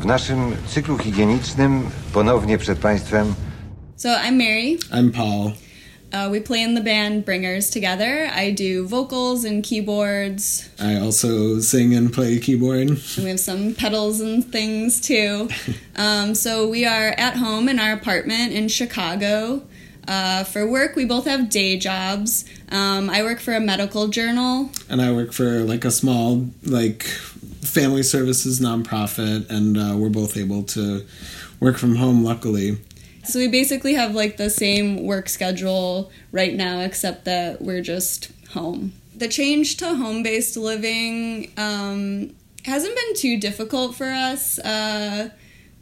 W naszym cyklu higienicznym ponownie przed Państwem So I'm Mary. I'm Paul. Uh, we play in the band Bringers together. I do vocals and keyboards, I also sing and play keyboard. and we have some pedals and things too. um, so we are at home in our apartment in Chicago. Uh, for work, we both have day jobs. Um, I work for a medical journal. And I work for like a small like family services nonprofit and uh, we're both able to work from home luckily. So we basically have like the same work schedule right now, except that we're just home. The change to home based living um, hasn't been too difficult for us. Uh,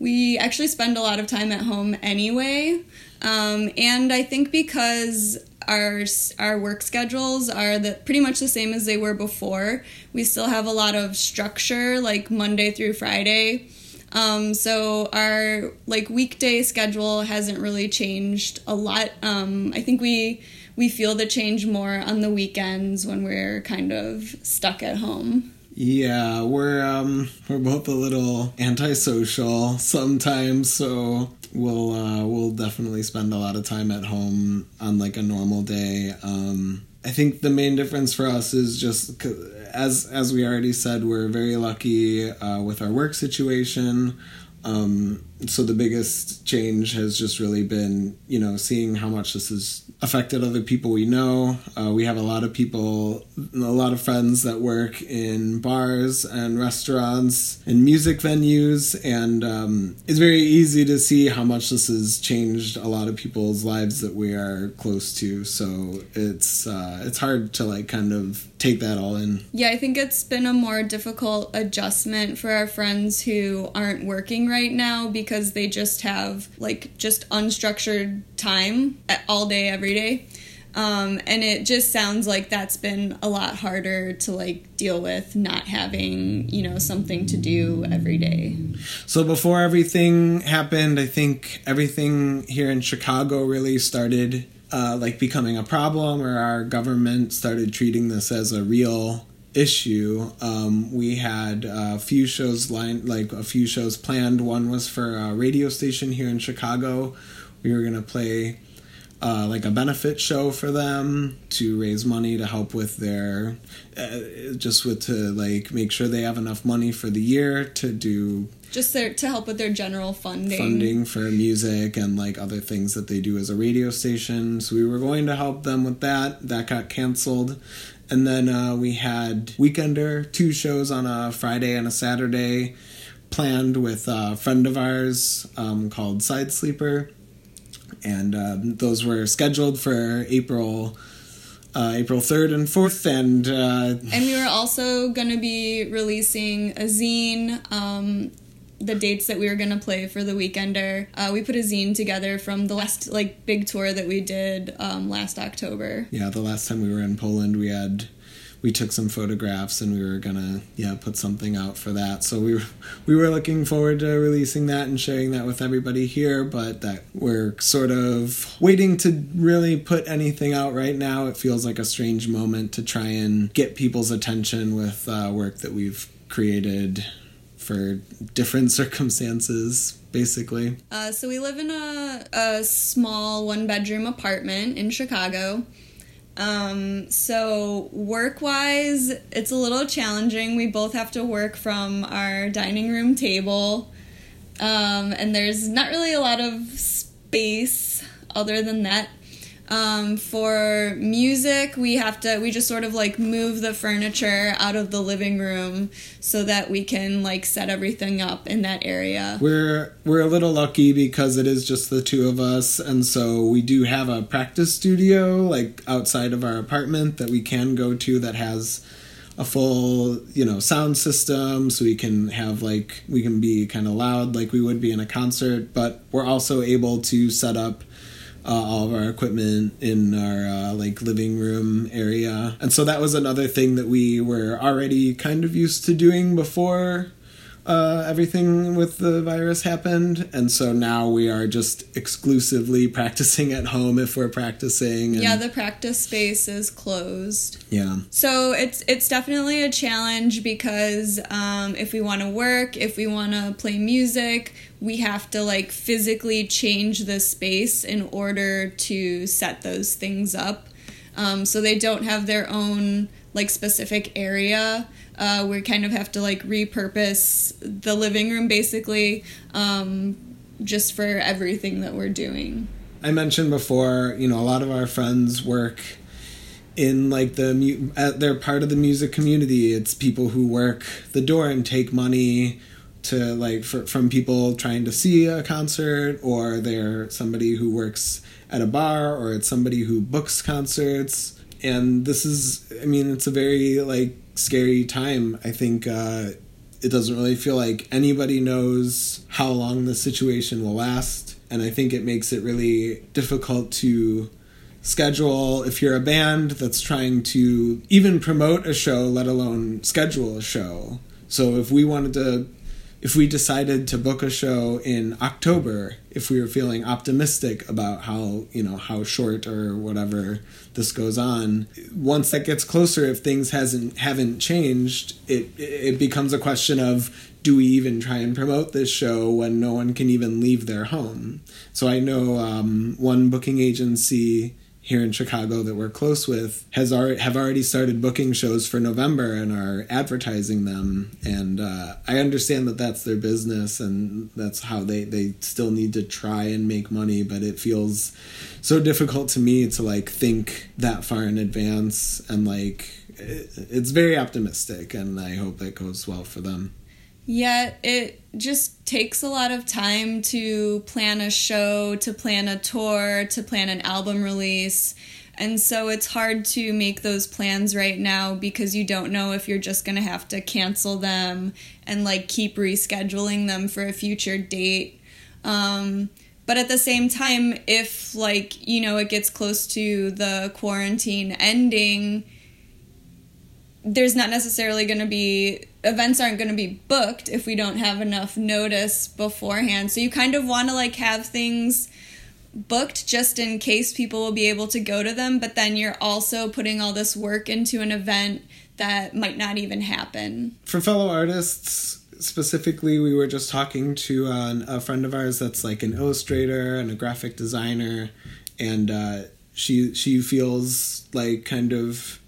we actually spend a lot of time at home anyway. Um, and I think because our our work schedules are the, pretty much the same as they were before, we still have a lot of structure, like Monday through Friday. Um, so our like weekday schedule hasn't really changed a lot. Um, I think we we feel the change more on the weekends when we're kind of stuck at home. Yeah, we're um we're both a little antisocial sometimes, so we'll uh, we'll definitely spend a lot of time at home on like a normal day. Um, I think the main difference for us is just as as we already said, we're very lucky uh, with our work situation. Um, so the biggest change has just really been, you know, seeing how much this has affected other people we know. Uh, we have a lot of people, a lot of friends that work in bars and restaurants and music venues, and um, it's very easy to see how much this has changed a lot of people's lives that we are close to. So it's uh, it's hard to like kind of take that all in. Yeah, I think it's been a more difficult adjustment for our friends who aren't working right now because they just have like just unstructured time all day, every day. Um, and it just sounds like that's been a lot harder to like deal with not having, you know, something to do every day. So before everything happened, I think everything here in Chicago really started uh, like becoming a problem, or our government started treating this as a real issue. Um, we had a few shows lined, like a few shows planned. One was for a radio station here in Chicago. We were gonna play uh, like a benefit show for them to raise money to help with their uh, just with to like make sure they have enough money for the year to do Just there to help with their general funding. funding for music and like other things that they do as a radio station. So we were going to help them with that. That got canceled. And then uh, we had Weekender, two shows on a Friday and a Saturday planned with a friend of ours um, called Side Sleeper. And um, those were scheduled for April. Uh, April 3rd and 4th, and uh, And we were also going to be releasing a zine. Um, the dates that we were to play for the weekender. Uh, we put a zine together from the last like big tour that we did um, last October. yeah, the last time we were in Poland, we had we took some photographs and we were gonna yeah put something out for that. So we were we were looking forward to releasing that and sharing that with everybody here, but that we're sort of waiting to really put anything out right now. It feels like a strange moment to try and get people's attention with uh, work that we've created for different circumstances, basically. Uh, so we live in a, a small one bedroom apartment in Chicago. Um, so work wise, it's a little challenging. We both have to work from our dining room table. Um, and there's not really a lot of space other than that. Um, for music, we have to, we just sort of like move the furniture out of the living room so that we can like set everything up in that area. We're we're a little lucky because it is just the two of us, and so we do have a practice studio like outside of our apartment that we can go to that has a full you know sound system so we can have like we can be kind of loud like we would be in a concert but we're also able to set up uh, all of our equipment in our uh, like living room area. And so that was another thing that we were already kind of used to doing before uh, everything with the virus happened, and so now we are just exclusively practicing at home if we're practicing. And, Yeah, the practice space is closed. yeah. So it's it's definitely a challenge because um, if we want to work, if we want to play music, we have to like physically change the space in order to set those things up. Um, so they don't have their own like specific area. Uh, we kind of have to like repurpose the living room basically um, just for everything that we're doing. I mentioned before, you know, a lot of our friends work in like the mu- they're part of the music community. It's people who work the door and take money to like for, from people trying to see a concert, or they're somebody who works at a bar, or it's somebody who books concerts. And this is, I mean, it's a very like scary time. I think uh, it doesn't really feel like anybody knows how long the situation will last. And I think it makes it really difficult to schedule if you're a band that's trying to even promote a show, let alone schedule a show. So if we wanted to, if we decided to book a show in October, if we were feeling optimistic about how, you know, how short or whatever this goes on, once that gets closer, if things hasn't haven't changed, it it becomes a question of do we even try and promote this show when no one can even leave their home? So I know um, one booking agency here in Chicago that we're close with has already have already started booking shows for November and are advertising them. And uh, I understand that that's their business and that's how they they still need to try and make money. But it feels so difficult to me to like think that far in advance and like it's very optimistic. And I hope that goes well for them. Yet it just takes a lot of time to plan a show, to plan a tour, to plan an album release. And so it's hard to make those plans right now because you don't know if you're just going to have to cancel them and like keep rescheduling them for a future date. Um, but at the same time, if like, you know, it gets close to the quarantine ending, there's not necessarily going to be events aren't going to be booked if we don't have enough notice beforehand. So you kind of want to like have things booked just in case people will be able to go to them but then you're also putting all this work into an event that might not even happen. For fellow artists, specifically, we were just talking to uh, a friend of ours that's like an illustrator and a graphic designer, and uh, she she feels like kind of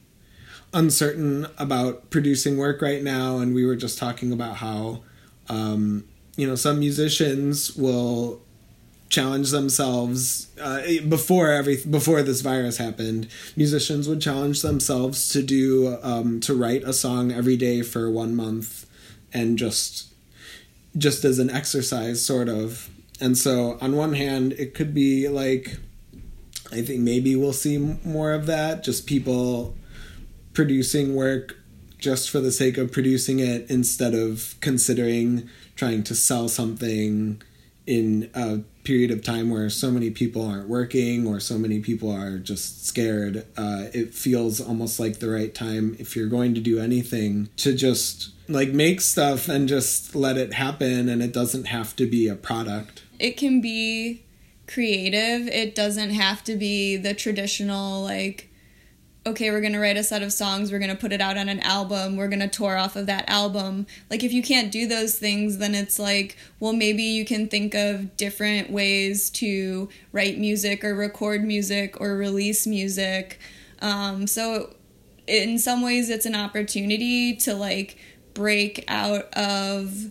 uncertain about producing work right now, and we were just talking about how um, you know some musicians will challenge themselves uh, before every before this virus happened musicians would challenge themselves to do um, to write a song every day for one month and just just as an exercise sort of. And so on one hand it could be like i think maybe we'll see more of that just people producing work just for the sake of producing it instead of considering trying to sell something in a period of time where so many people aren't working or so many people are just scared uh, it feels almost like the right time if you're going to do anything to just like make stuff and just let it happen and it doesn't have to be a product. It can be creative. It doesn't have to be the traditional like okay, we're going to write a set of songs, we're going to put it out on an album, we're going to tour off of that album. Like, if you can't do those things, then it's like, well, maybe you can think of different ways to write music or record music or release music. Um, so, in some ways, it's an opportunity to like break out of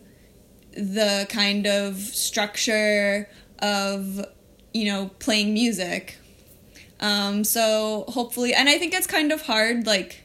the kind of structure of, you know, playing music um, so hopefully, and I think it's kind of hard, like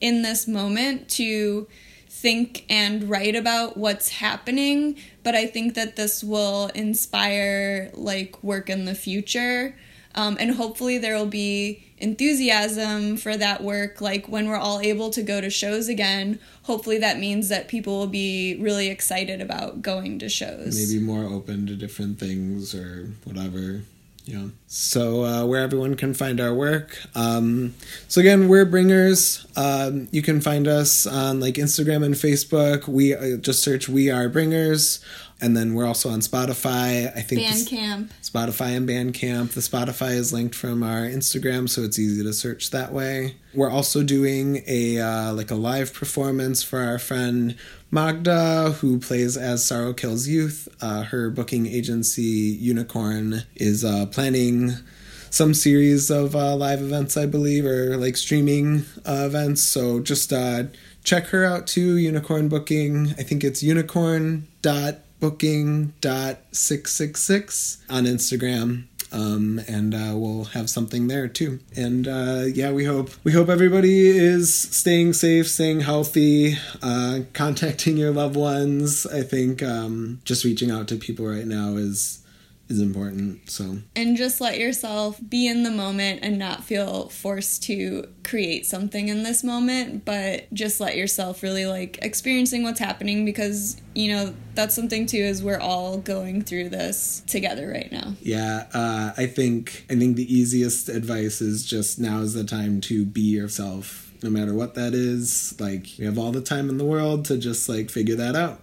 in this moment, to think and write about what's happening. But I think that this will inspire like work in the future, um, and hopefully there will be enthusiasm for that work. Like when we're all able to go to shows again, hopefully that means that people will be really excited about going to shows. maybe more open to different things or whatever Yeah. So uh, where everyone can find our work. Um, so again, we're Bringers. Um, you can find us on like Instagram and Facebook. We uh, just search "We Are Bringers," and then we're also on Spotify. I think Bandcamp. Spotify and Bandcamp. The Spotify is linked from our Instagram, so it's easy to search that way. We're also doing a uh, like a live performance for our friend Magda, who plays as Sorrow Kills Youth. Uh, her booking agency Unicorn is uh, planning some series of uh, live events, I believe, or like streaming uh, events. So just uh, check her out too. Unicorn Booking. I think it's unicorn booking dot six six six on Instagram. Um, and uh, we'll have something there too. And uh, yeah, we hope we hope everybody is staying safe, staying healthy, uh, contacting your loved ones. I think um, just reaching out to people right now is is important. So and just let yourself be in the moment and not feel forced to create something in this moment but just let yourself really like experiencing what's happening because you know that's something too is we're all going through this together right now yeah, uh, I think I think the easiest advice is just now is the time to be yourself, no matter what that is. Like we have all the time in the world to just like figure that out.